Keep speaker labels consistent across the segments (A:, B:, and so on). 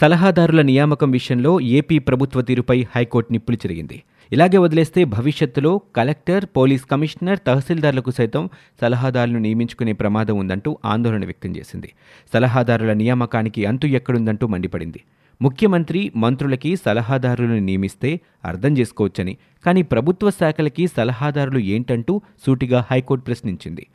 A: సలహాదారుల నియామకం విషయంలో ఏపీ ప్రభుత్వ తీరుపై హైకోర్టు నిప్పులు చెరిగింది. ఇలాగే వదిలేస్తే భవిష్యత్తులో కలెక్టర్ పోలీస్ కమిషనర్ తహసీల్దార్లకు సైతం సలహాదారులను నియమించుకునే ప్రమాదం ఉందంటూ ఆందోళన వ్యక్తం చేసింది. సలహాదారుల నియామకానికి అంతు ఎక్కడుందంటూ మండిపడింది. ముఖ్యమంత్రి మంత్రులకి సలహాదారులను నియమిస్తే అర్థం చేసుకోవచ్చని కానీ ప్రభుత్వ శాఖలకి సలహాదారులు ఏంటంటూ సూటిగా హైకోర్టు ప్రశ్నించింది.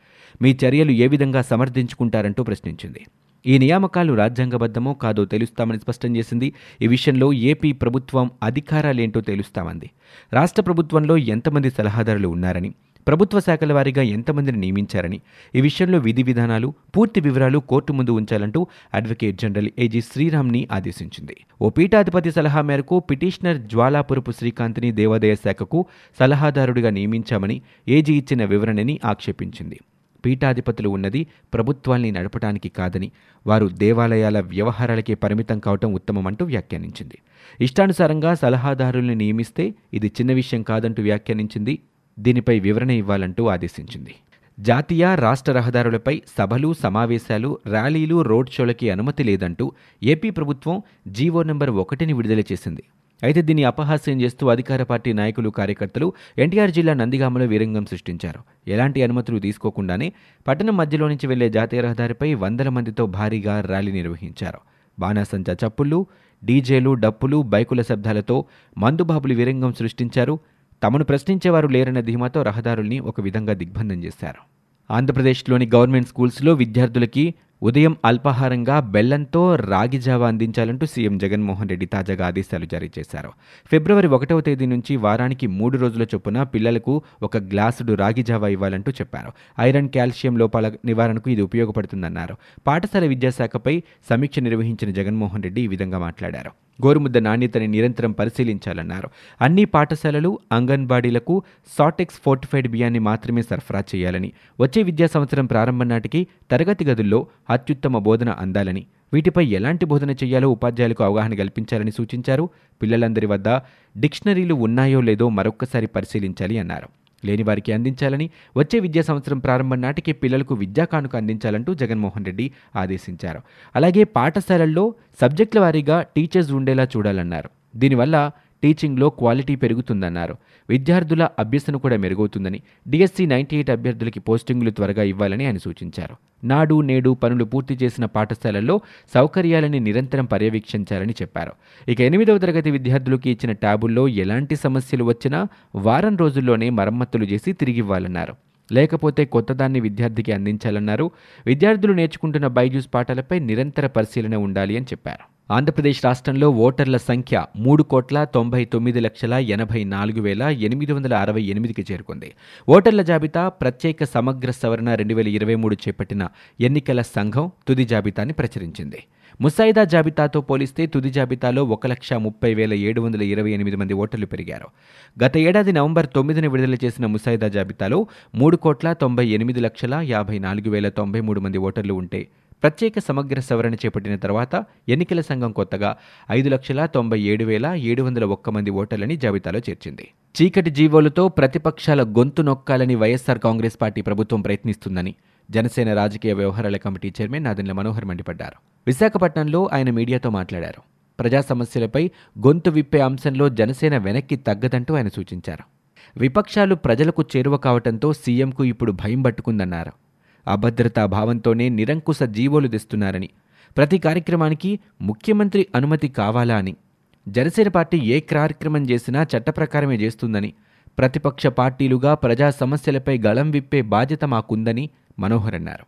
A: మీ చర్యలు ఏ విధంగా సమర్థించుకుంటారంటూ ప్రశ్నించింది. ఈ నియామకాలు రాజ్యాంగబద్ధమో కాదో తెలుస్తామని స్పష్టం చేసింది. ఈ విషయంలో ఏపీ ప్రభుత్వం అధికారాలేంటో తెలుస్తామంది. రాష్ట్ర ప్రభుత్వంలో ఎంతమంది సలహాదారులు ఉన్నారని ప్రభుత్వ శాఖల వారీగా ఎంతమందిని నియమించారని ఈ విషయంలో విధి విధానాలు పూర్తి వివరాలు కోర్టు ముందు ఉంచాలంటూ అడ్వకేట్ జనరల్ ఏజీ శ్రీరామ్ని ఆదేశించింది. ఓ పీఠాధిపతి సలహా మేరకు పిటిషనర్ జ్వాలాపురపు శ్రీకాంత్ని దేవాదాయ శాఖకు సలహాదారుడిగా నియమించామని ఏజీ ఇచ్చిన వివరణని ఆక్షేపించింది. పీఠాధిపతులు ఉన్నది ప్రభుత్వాల్ని నడపడానికి కాదని వారు దేవాలయాల వ్యవహారాలకే పరిమితం కావటం ఉత్తమమంటూ వ్యాఖ్యానించింది. ఇష్టానుసారంగా సలహాదారుల్ని నియమిస్తే ఇది చిన్న విషయం కాదంటూ వ్యాఖ్యానించింది దీనిపై వివరణ ఇవ్వాలంటూ ఆదేశించింది. జాతీయ రాష్ట్ర రహదారులపై సభలు సమావేశాలు ర్యాలీలు రోడ్ షోలకి అనుమతి లేదంటూ ఏపీ ప్రభుత్వం జీవో నెంబర్ ఒకటిని విడుదల చేసింది. అయితే దీన్ని అపహాస్యం చేస్తూ అధికార పార్టీ నాయకులు కార్యకర్తలు ఎన్టీఆర్ జిల్లా నందిగామలో వీరంగం సృష్టించారు. ఎలాంటి అనుమతులు తీసుకోకుండానే పట్టణం మధ్యలో నుంచి వెళ్ళే జాతీయ రహదారిపై వందల మందితో భారీగా ర్యాలీ నిర్వహించారు. బాణాసంచా చప్పుళ్ళు డీజేలు డప్పులు బైకుల శబ్దాలతో మందుబాబులు వీరంగం సృష్టించారు. తమను ప్రశ్నించేవారు లేరన్న ధీమాతో రహదారుల్ని ఒక విధంగా దిగ్బంధం చేశారు. ఆంధ్రప్రదేశ్లోని గవర్నమెంట్ స్కూల్స్లో విద్యార్థులకి ఉదయం అల్పాహారంగా బెల్లంతో రాగి జావా అందించాలంటూ సీఎం జగన్మోహన్ రెడ్డి తాజాగా ఆదేశాలు జారీ చేశారు. ఫిబ్రవరి ఒకటవ తేదీ నుంచి వారానికి మూడు రోజుల చొప్పున పిల్లలకు ఒక గ్లాసుడు రాగి జావా ఇవ్వాలంటూ చెప్పారు. ఐరన్ కాల్షియం లోపాల నివారణకు ఇది ఉపయోగపడుతుందన్నారు. పాఠశాల విద్యాశాఖపై సమీక్ష నిర్వహించిన జగన్మోహన్ రెడ్డి ఈ విధంగా మాట్లాడారు. గోరుముద్ద నాణ్యతని నిరంతరం పరిశీలించాలన్నారు. అన్ని పాఠశాలలు అంగన్వాడీలకు సాటెక్స్ ఫోర్టిఫైడ్ బియ్యాన్ని మాత్రమే సరఫరా చేయాలని వచ్చే విద్యా సంవత్సరం ప్రారంభం నాటికి తరగతి గదుల్లో అత్యుత్తమ బోధన అందాలని. వీటిపై ఎలాంటి బోధన చేయాలో ఉపాధ్యాయులకు అవగాహన కల్పించాలని సూచించారు. పిల్లలందరి వద్ద డిక్షనరీలు ఉన్నాయో లేదో మరొక్కసారి పరిశీలించాలి అన్నారు. లేని వారికి అందించాలని వచ్చే విద్యా సంవత్సరం ప్రారంభం నాటికి పిల్లలకు విద్యా కానుక అందించాలంటూ జగన్మోహన్ రెడ్డి ఆదేశించారు. అలాగే పాఠశాలల్లో సబ్జెక్టుల వారీగా టీచర్స్ ఉండేలా చూడాలన్నారు. దీనివల్ల టీచింగ్లో క్వాలిటీ పెరుగుతుందన్నారు. విద్యార్థుల అభ్యసన కూడా మెరుగవుతుందని డిఎస్సి నైంటీ ఎయిట్ అభ్యర్థులకి పోస్టింగులు త్వరగా ఇవ్వాలని ఆయన సూచించారు. నాడు నేడు పనులు పూర్తి చేసిన పాఠశాలల్లో సౌకర్యాలని నిరంతరం పర్యవేక్షించాలని చెప్పారు. ఇక ఎనిమిదవ తరగతి విద్యార్థులకి ఇచ్చిన ట్యాబుల్లో ఎలాంటి సమస్యలు వచ్చినా వారం రోజుల్లోనే మరమ్మతులు చేసి తిరిగివ్వాలన్నారు. లేకపోతే కొత్తదాన్ని విద్యార్థికి అందించాలన్నారు. విద్యార్థులు నేర్చుకుంటున్న బైజూస్ పాఠాలపై నిరంతర పరిశీలన ఉండాలి అని చెప్పారు. ఆంధ్రప్రదేశ్ రాష్ట్రంలో ఓటర్ల సంఖ్య మూడు కోట్ల తొంభై తొమ్మిది లక్షల ఎనభై నాలుగు వేల ఎనిమిది వందల అరవై ఎనిమిదికి చేరుకుంది. ఓటర్ల జాబితా ప్రత్యేక సమగ్ర సవరణ రెండు వేల ఇరవై మూడు చేపట్టిన ఎన్నికల సంఘం తుది జాబితాని ప్రచురించింది. ముసాయిదా జాబితాతో పోలిస్తే తుది జాబితాలో ఒక లక్ష ముప్పై వేల ఏడు వందల ఇరవై ఎనిమిది మంది ఓటర్లు పెరిగారు. గత ఏడాది నవంబర్ తొమ్మిదిన విడుదల చేసిన ముసాయిదా జాబితాలో మూడు కోట్ల తొంభై ఎనిమిది లక్షల యాభై నాలుగు వేల తొంభై మూడు మంది ఓటర్లు ఉంటే ప్రత్యేక సమగ్ర సవరణ చేపట్టిన తర్వాత ఎన్నికల సంఘం కొత్తగా ఐదు లక్షల తొంభై ఏడు వేల ఏడు వందల ఒక్క మంది ఓటర్లని జాబితాలో చేర్చింది. చీకటి జీవోలతో ప్రతిపక్షాల గొంతు నొక్కాలని వైఎస్సార్ కాంగ్రెస్ పార్టీ ప్రభుత్వం ప్రయత్నిస్తుందని జనసేన రాజకీయ వ్యవహారాల కమిటీ చైర్మన్ నాదెండ్ల మనోహర్ మండిపడ్డారు. విశాఖపట్నంలో ఆయన మీడియాతో మాట్లాడారు. ప్రజా సమస్యలపై గొంతు విప్పే అంశంలో జనసేన వెనక్కి తగ్గదంటూ ఆయన సూచించారు. విపక్షాలు ప్రజలకు చేరువ కావటంతో సీఎంకు ఇప్పుడు భయం పట్టుకుందన్నారు. అభద్రతా భావంతోనే నిరంకుశ జీవోలు తెస్తున్నారని. ప్రతి కార్యక్రమానికి ముఖ్యమంత్రి అనుమతి కావాలా అని. జనసేన పార్టీ ఏ కార్యక్రమం చేసినా చట్టప్రకారమే చేస్తుందని. ప్రతిపక్ష పార్టీలుగా ప్రజా సమస్యలపై గళం విప్పే బాధ్యత మాకుందని మనోహర్ అన్నారు.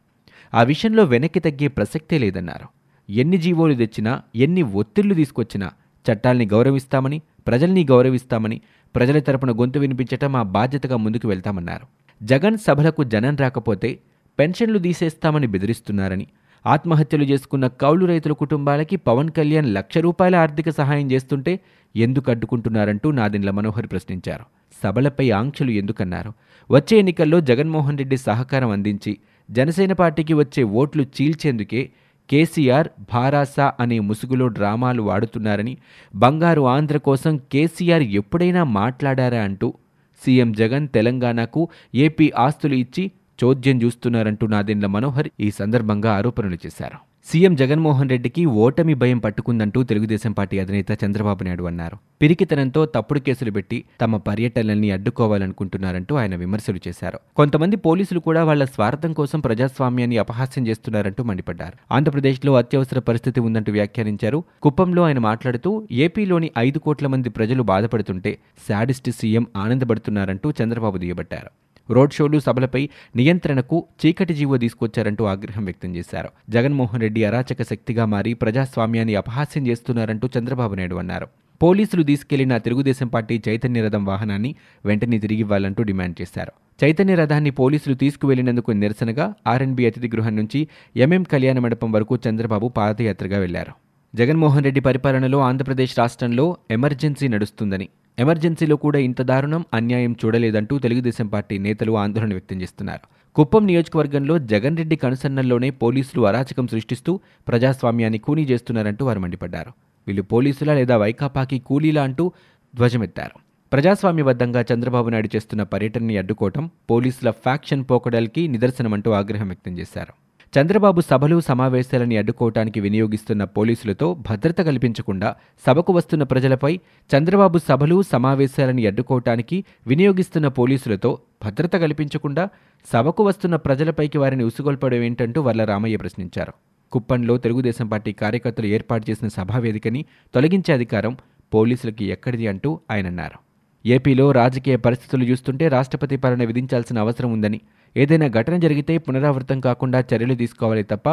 A: ఆ విషయంలో వెనక్కి తగ్గే ప్రసక్తే లేదన్నారు. ఎన్ని జీవోలు తెచ్చినా ఎన్ని ఒత్తిళ్ళు తీసుకొచ్చినా చట్టాల్ని గౌరవిస్తామని ప్రజల్ని గౌరవిస్తామని ప్రజల తరపున గొంతు వినిపించటం మా బాధ్యతగా ముందుకు వెళ్తామన్నారు. జగన్ సభలకు జనం రాకపోతే పెన్షన్లు తీసేస్తామని బెదిరిస్తున్నారని ఆత్మహత్యలు చేసుకున్న కౌలు రైతుల కుటుంబాలకి పవన్ కళ్యాణ్ లక్ష రూపాయల ఆర్థిక సహాయం చేస్తుంటే ఎందుకు అడ్డుకుంటున్నారంటూ నాదెండ్ల మనోహర్ ప్రశ్నించారు. సభలపై ఆంక్షలు ఎందుకన్నారు? వచ్చే ఎన్నికల్లో జగన్మోహన్ రెడ్డి సహకారం అందించి జనసేన పార్టీకి వచ్చే ఓట్లు చీల్చేందుకే కేసీఆర్ భారాసా అనే ముసుగులో డ్రామాలు వాడుతున్నారని బంగారు ఆంధ్ర కోసం కేసీఆర్ ఎప్పుడైనా మాట్లాడారా అంటూ సీఎం జగన్ తెలంగాణకు ఏపీ ఆస్తులు ఇచ్చి చోద్యం చూస్తున్నారంటూ నాదెండ్ల మనోహర్ ఈ సందర్భంగా ఆరోపణలు చేశారు. సీఎం జగన్మోహన్ రెడ్డికి ఓటమి భయం పట్టుకుందంటూ తెలుగుదేశం పార్టీ అధినేత చంద్రబాబు నాయుడు అన్నారు. పిరికితనంతో తప్పుడు కేసులు పెట్టి తమ పర్యటనల్ని అడ్డుకోవాలనుకుంటున్నారంటూ ఆయన విమర్శలు చేశారు. కొంతమంది పోలీసులు కూడా వాళ్ళ స్వార్థం కోసం ప్రజాస్వామ్యాన్ని అపహాస్యం చేస్తున్నారంటూ మండిపడ్డారు. ఆంధ్రప్రదేశ్లో అత్యవసర పరిస్థితి ఉందంటూ వ్యాఖ్యానించారు. కుప్పంలో ఆయన మాట్లాడుతూ ఏపీలోని ఐదు కోట్ల మంది ప్రజలు బాధపడుతుంటే శాడిస్ట్ సీఎం ఆనందపడుతున్నారంటూ చంద్రబాబు దియబట్టారు రోడ్ షోలు సభలపై నియంత్రణకు చీకటి జీవో తీసుకొచ్చారంటూ ఆగ్రహం వ్యక్తం చేశారు. జగన్మోహన్ రెడ్డి అరాచక శక్తిగా మారి ప్రజాస్వామ్యాన్ని అపహాస్యం చేస్తున్నారంటూ చంద్రబాబు నాయుడు అన్నారు. పోలీసులు తీసుకెళ్ళిన తెలుగుదేశం పార్టీ చైతన్య రథం వాహనాన్ని వెంటనే తిరిగివ్వాలంటూ డిమాండ్ చేశారు. చైతన్య రథాన్ని పోలీసులు తీసుకువెళ్ళినందుకు నిరసనగా ఆర్ఎన్బి అతిథి గృహం నుంచి ఎంఎం కళ్యాణ మండపం వరకు చంద్రబాబు పాదయాత్రగా వెళ్ళారు. జగన్మోహన్ రెడ్డి పరిపాలనలో ఆంధ్రప్రదేశ్ రాష్ట్రంలో ఎమర్జెన్సీ నడుస్తుందని ఎమర్జెన్సీలో కూడా ఇంత దారుణం అన్యాయం చూడలేదంటూ తెలుగుదేశం పార్టీ నేతలు ఆందోళన వ్యక్తం చేస్తున్నారు. కుప్పం నియోజకవర్గంలో జగన్ రెడ్డి కనుసన్నల్లోనే పోలీసులు అరాచకం సృష్టిస్తూ ప్రజాస్వామ్యాన్ని కూనీ చేస్తున్నారంటూ వారు మండిపడ్డారు. వీళ్ళు పోలీసుల లేదా వైకాపాకి కూలీలా అంటూ ధ్వజమెత్తారు. ప్రజాస్వామ్యబద్ధంగా చంద్రబాబు నాయుడు చేస్తున్న పర్యటనని అడ్డుకోవటం పోలీసుల ఫ్యాక్షన్ పోకడల్కి నిదర్శనమంటూ ఆగ్రహం వ్యక్తం చేశారు. చంద్రబాబు సభలు సమావేశాలని అడ్డుకోవటానికి వినియోగిస్తున్న పోలీసులతో భద్రత కల్పించకుండా సభకు వస్తున్న ప్రజలపై చంద్రబాబు సభలు సమావేశాలని అడ్డుకోవటానికి వినియోగిస్తున్న పోలీసులతో భద్రత కల్పించకుండా సభకు వస్తున్న ప్రజలపైకి వారిని ఉసుగొల్పడం ఏంటంటూ వర్ల రామయ్య ప్రశ్నించారు. కుప్పంలో తెలుగుదేశం పార్టీ కార్యకర్తలు ఏర్పాటు చేసిన సభావేదికని తొలగించే అధికారం పోలీసులకి ఎక్కడిది అంటూ ఆయన అన్నారు. ఏపీలో రాజకీయ పరిస్థితులు చూస్తుంటే రాష్ట్రపతి పాలన విధించాల్సిన అవసరం ఉందని ఏదైనా ఘటన జరిగితే పునరావృతం కాకుండా చర్యలు తీసుకోవాలి తప్ప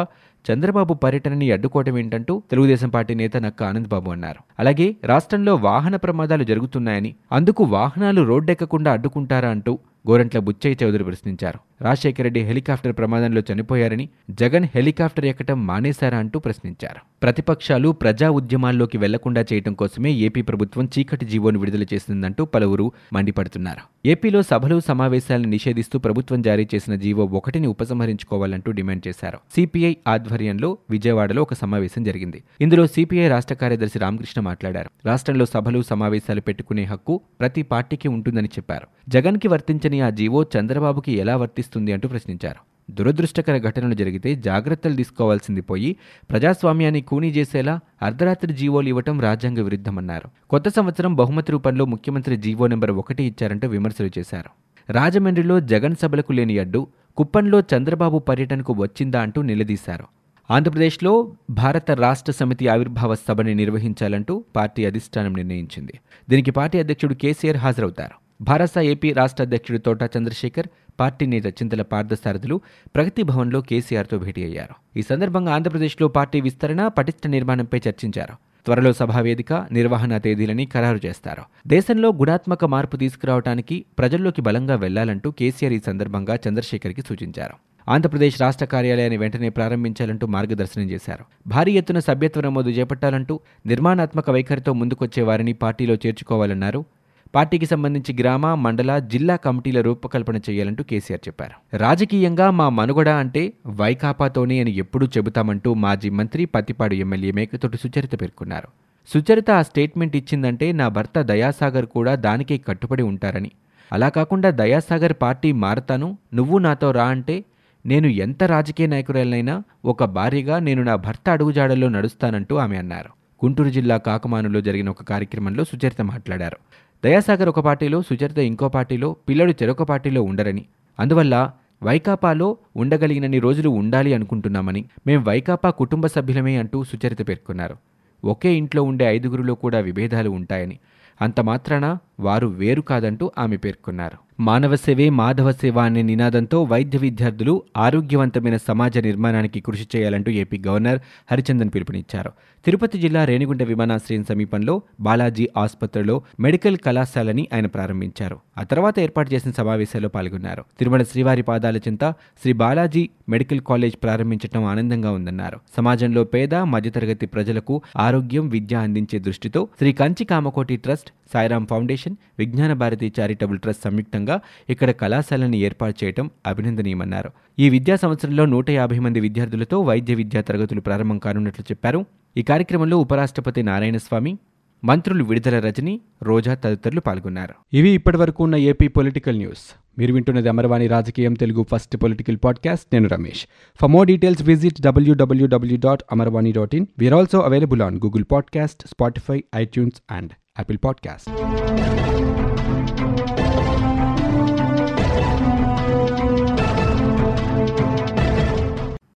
A: చంద్రబాబు పర్యటనని అడ్డుకోవటం ఏంటంటూ తెలుగుదేశం పార్టీ నేత నక్క ఆనందబాబు అన్నారు. అలాగే రాష్ట్రంలో వాహన ప్రమాదాలు జరుగుతున్నాయని అందుకు వాహనాలు రోడ్డెక్కకుండా అడ్డుకుంటారా అంటూ గోరంట్ల బుచ్చయ్య చౌదరి ప్రశ్నించారు. రాజశేఖర రెడ్డి హెలికాప్టర్ ప్రమాదంలో చనిపోయారని జగన్ హెలికాప్టర్ ఎక్కటం మానేశారా అంటూ ప్రశ్నించారు. ప్రతిపక్షాలు ప్రజా ఉద్యమాల్లోకి వెళ్ళకుండా చేయడం కోసమే ఏపీ ప్రభుత్వం చీకటి జీవోను విడుదల చేసిందంటూ పలువురు మండిపడుతున్నారు. ఏపీలో సభలు సమావేశాలను నిషేధిస్తూ ప్రభుత్వం జారీ చేసిన జీవో ఒకటిని ఉపసంహరించుకోవాలంటూ డిమాండ్ చేశారు. సిపిఐ ఆధ్వర్యంలో విజయవాడలో ఒక సమావేశం జరిగింది. ఇందులో సిపిఐ రాష్ట్ర కార్యదర్శి రామకృష్ణ మాట్లాడారు. రాష్ట్రంలో సభలు సమావేశాలు పెట్టుకునే హక్కు ప్రతి పార్టీకి ఉంటుందని చెప్పారు. జగన్కి వర్తించని ఆ జీవో చంద్రబాబుకి ఎలా వర్తిస్తుంది అంటూ ప్రశ్నించారు. దురదృష్టకర ఘటనలు జరిగితే జాగ్రత్తలు తీసుకోవాల్సింది పోయి ప్రజాస్వామ్యాన్ని కూనీ చేసేలా అర్ధరాత్రి జీవోలు ఇవ్వటం రాజ్యాంగ విరుద్ధమన్నారు. కొత్త సంవత్సరం బహుమతి రూపంలో ముఖ్యమంత్రి జీవో నెంబర్ ఒకటి ఇచ్చారంటూ విమర్శలు చేశారు. రాజమండ్రిలో జగన్ సభలకు లేని అడ్డు కుప్పంలో చంద్రబాబు పర్యటనకు వచ్చిందా అంటూ నిలదీశారు. ఆంధ్రప్రదేశ్లో భారత రాష్ట్ర సమితి ఆవిర్భావ సభని నిర్వహించాలంటూ పార్టీ అధిష్టానం నిర్ణయించింది. దీనికి పార్టీ అధ్యక్షుడు కేసీఆర్ హాజరవుతారు. భారత ఏపీ రాష్ట్ర అధ్యక్షుడు తోటా చంద్రశేఖర్ పార్టీ నేత చింతల పార్థసారథులు ప్రగతి భవన్లో కేసీఆర్తో భేటీ అయ్యారు. ఈ సందర్భంగా ఆంధ్రప్రదేశ్లో పార్టీ విస్తరణ పటిష్ట నిర్మాణంపై చర్చించారు. త్వరలో సభావేదిక నిర్వహణ తేదీలని ఖరారు చేస్తారు. దేశంలో గుణాత్మక మార్పు తీసుకురావడానికి ప్రజల్లోకి బలంగా వెళ్ళాలంటూ కేసీఆర్ ఈ సందర్భంగా చంద్రశేఖర్కి సూచించారు. ఆంధ్రప్రదేశ్ రాష్ట్ర కార్యాలయాన్ని వెంటనే ప్రారంభించాలంటూ మార్గదర్శనం చేశారు. భారీ ఎత్తున సభ్యత్వ నమోదు చేపట్టాలంటూ నిర్మాణాత్మక వైఖరితో ముందుకొచ్చే వారిని పార్టీలో చేర్చుకోవాలన్నారు పార్టీకి సంబంధించి గ్రామ మండల జిల్లా కమిటీల రూపకల్పన చేయాలంటూ కేసీఆర్ చెప్పారు. రాజకీయంగా మా మనుగడ అంటే వైకాపాతోనే అని ఎప్పుడూ చెబుతామంటూ మాజీ మంత్రి పత్తిపాడు ఎమ్మెల్యే మేకతోటి సుచరిత పేర్కొన్నారు. సుచరిత ఆ స్టేట్మెంట్ ఇచ్చిందంటే నా భర్త దయాసాగర్ కూడా దానికే కట్టుబడి ఉంటారని. అలా కాకుండా దయాసాగర్ పార్టీ మారతాను నువ్వు నాతో రా అంటే నేను ఎంత రాజకీయ నాయకురాలనైనా ఒక భార్యగా నేను నా భర్త అడుగుజాడల్లో నడుస్తానంటూ ఆమె అన్నారు. గుంటూరు జిల్లా కాకమానులో జరిగిన ఒక కార్యక్రమంలో సుచరిత మాట్లాడారు. దయాసాగర్ ఒక పార్టీలో సుచరిత ఇంకో పార్టీలో పిల్లడు చెరొక పార్టీలో ఉండరని. అందువల్ల వైకాపాలో ఉండగలిగినన్ని రోజులు ఉండాలి అనుకుంటున్నామని మేం వైకాపా కుటుంబ సభ్యులమే అంటూ సుచరిత పేర్కొన్నారు. ఒకే ఇంట్లో ఉండే ఐదుగురిలో కూడా విభేదాలు ఉంటాయని. అంత మాత్రాన వారు వేరు కాదంటూ ఆమె పేర్కొన్నారు. మానవ సేవే మాధవ సేవ అనే నినాదంతో వైద్య విద్యార్థులు ఆరోగ్యవంతమైన సమాజ నిర్మాణానికి కృషి చేయాలంటూ ఏపీ గవర్నర్ హరిచందన్ పిలుపునిచ్చారు. తిరుపతి జిల్లా రేణిగుంట విమానాశ్రయం సమీపంలో బాలాజీ ఆసుపత్రిలో మెడికల్ కళాశాలని ఆయన ప్రారంభించారు. ఆ తర్వాత ఏర్పాటు చేసిన సమావేశాల్లో పాల్గొన్నారు. తిరుమల శ్రీవారి పాదాల చింత శ్రీ బాలాజీ మెడికల్ కాలేజ్ ప్రారంభించడం ఆనందంగా ఉందన్నారు. సమాజంలో పేద మధ్యతరగతి ప్రజలకు ఆరోగ్యం విద్య అందించే దృష్టితో Sri Kanchi Kamakoti trust Sairam foundation Vignana Bharathi charitable trust సంయుక్తంగా ఇక్కడ కళాశాలను ఏర్పాటు చేయడం అభినందనీయమన్నారు. ఈ విద్యా సంవత్సరంలో నూట యాభై మంది విద్యార్థులతో వైద్య విద్యా తరగతులు ప్రారంభం కానున్నట్లు చెప్పారు. ఈ కార్యక్రమంలో ఉపరాష్ట్రపతి నారాయణస్వామి మంత్రులు విడుదల రజని రోజా తదితరులు పాల్గొన్నారు.
B: ఇవి ఇప్పటివరకు ఉన్న ఏపీ పొలిటికల్ న్యూస్. మీరు వింటున్నది అమర్వాణి రాజకీయం తెలుగు ఫస్ట్ పొలిటికల్ పాడ్కాస్ట్. నేను Ramesh. For more details visit WWW dot Amarvani dot in we are also available on Google podcast Spotify iTunes and Apple podcast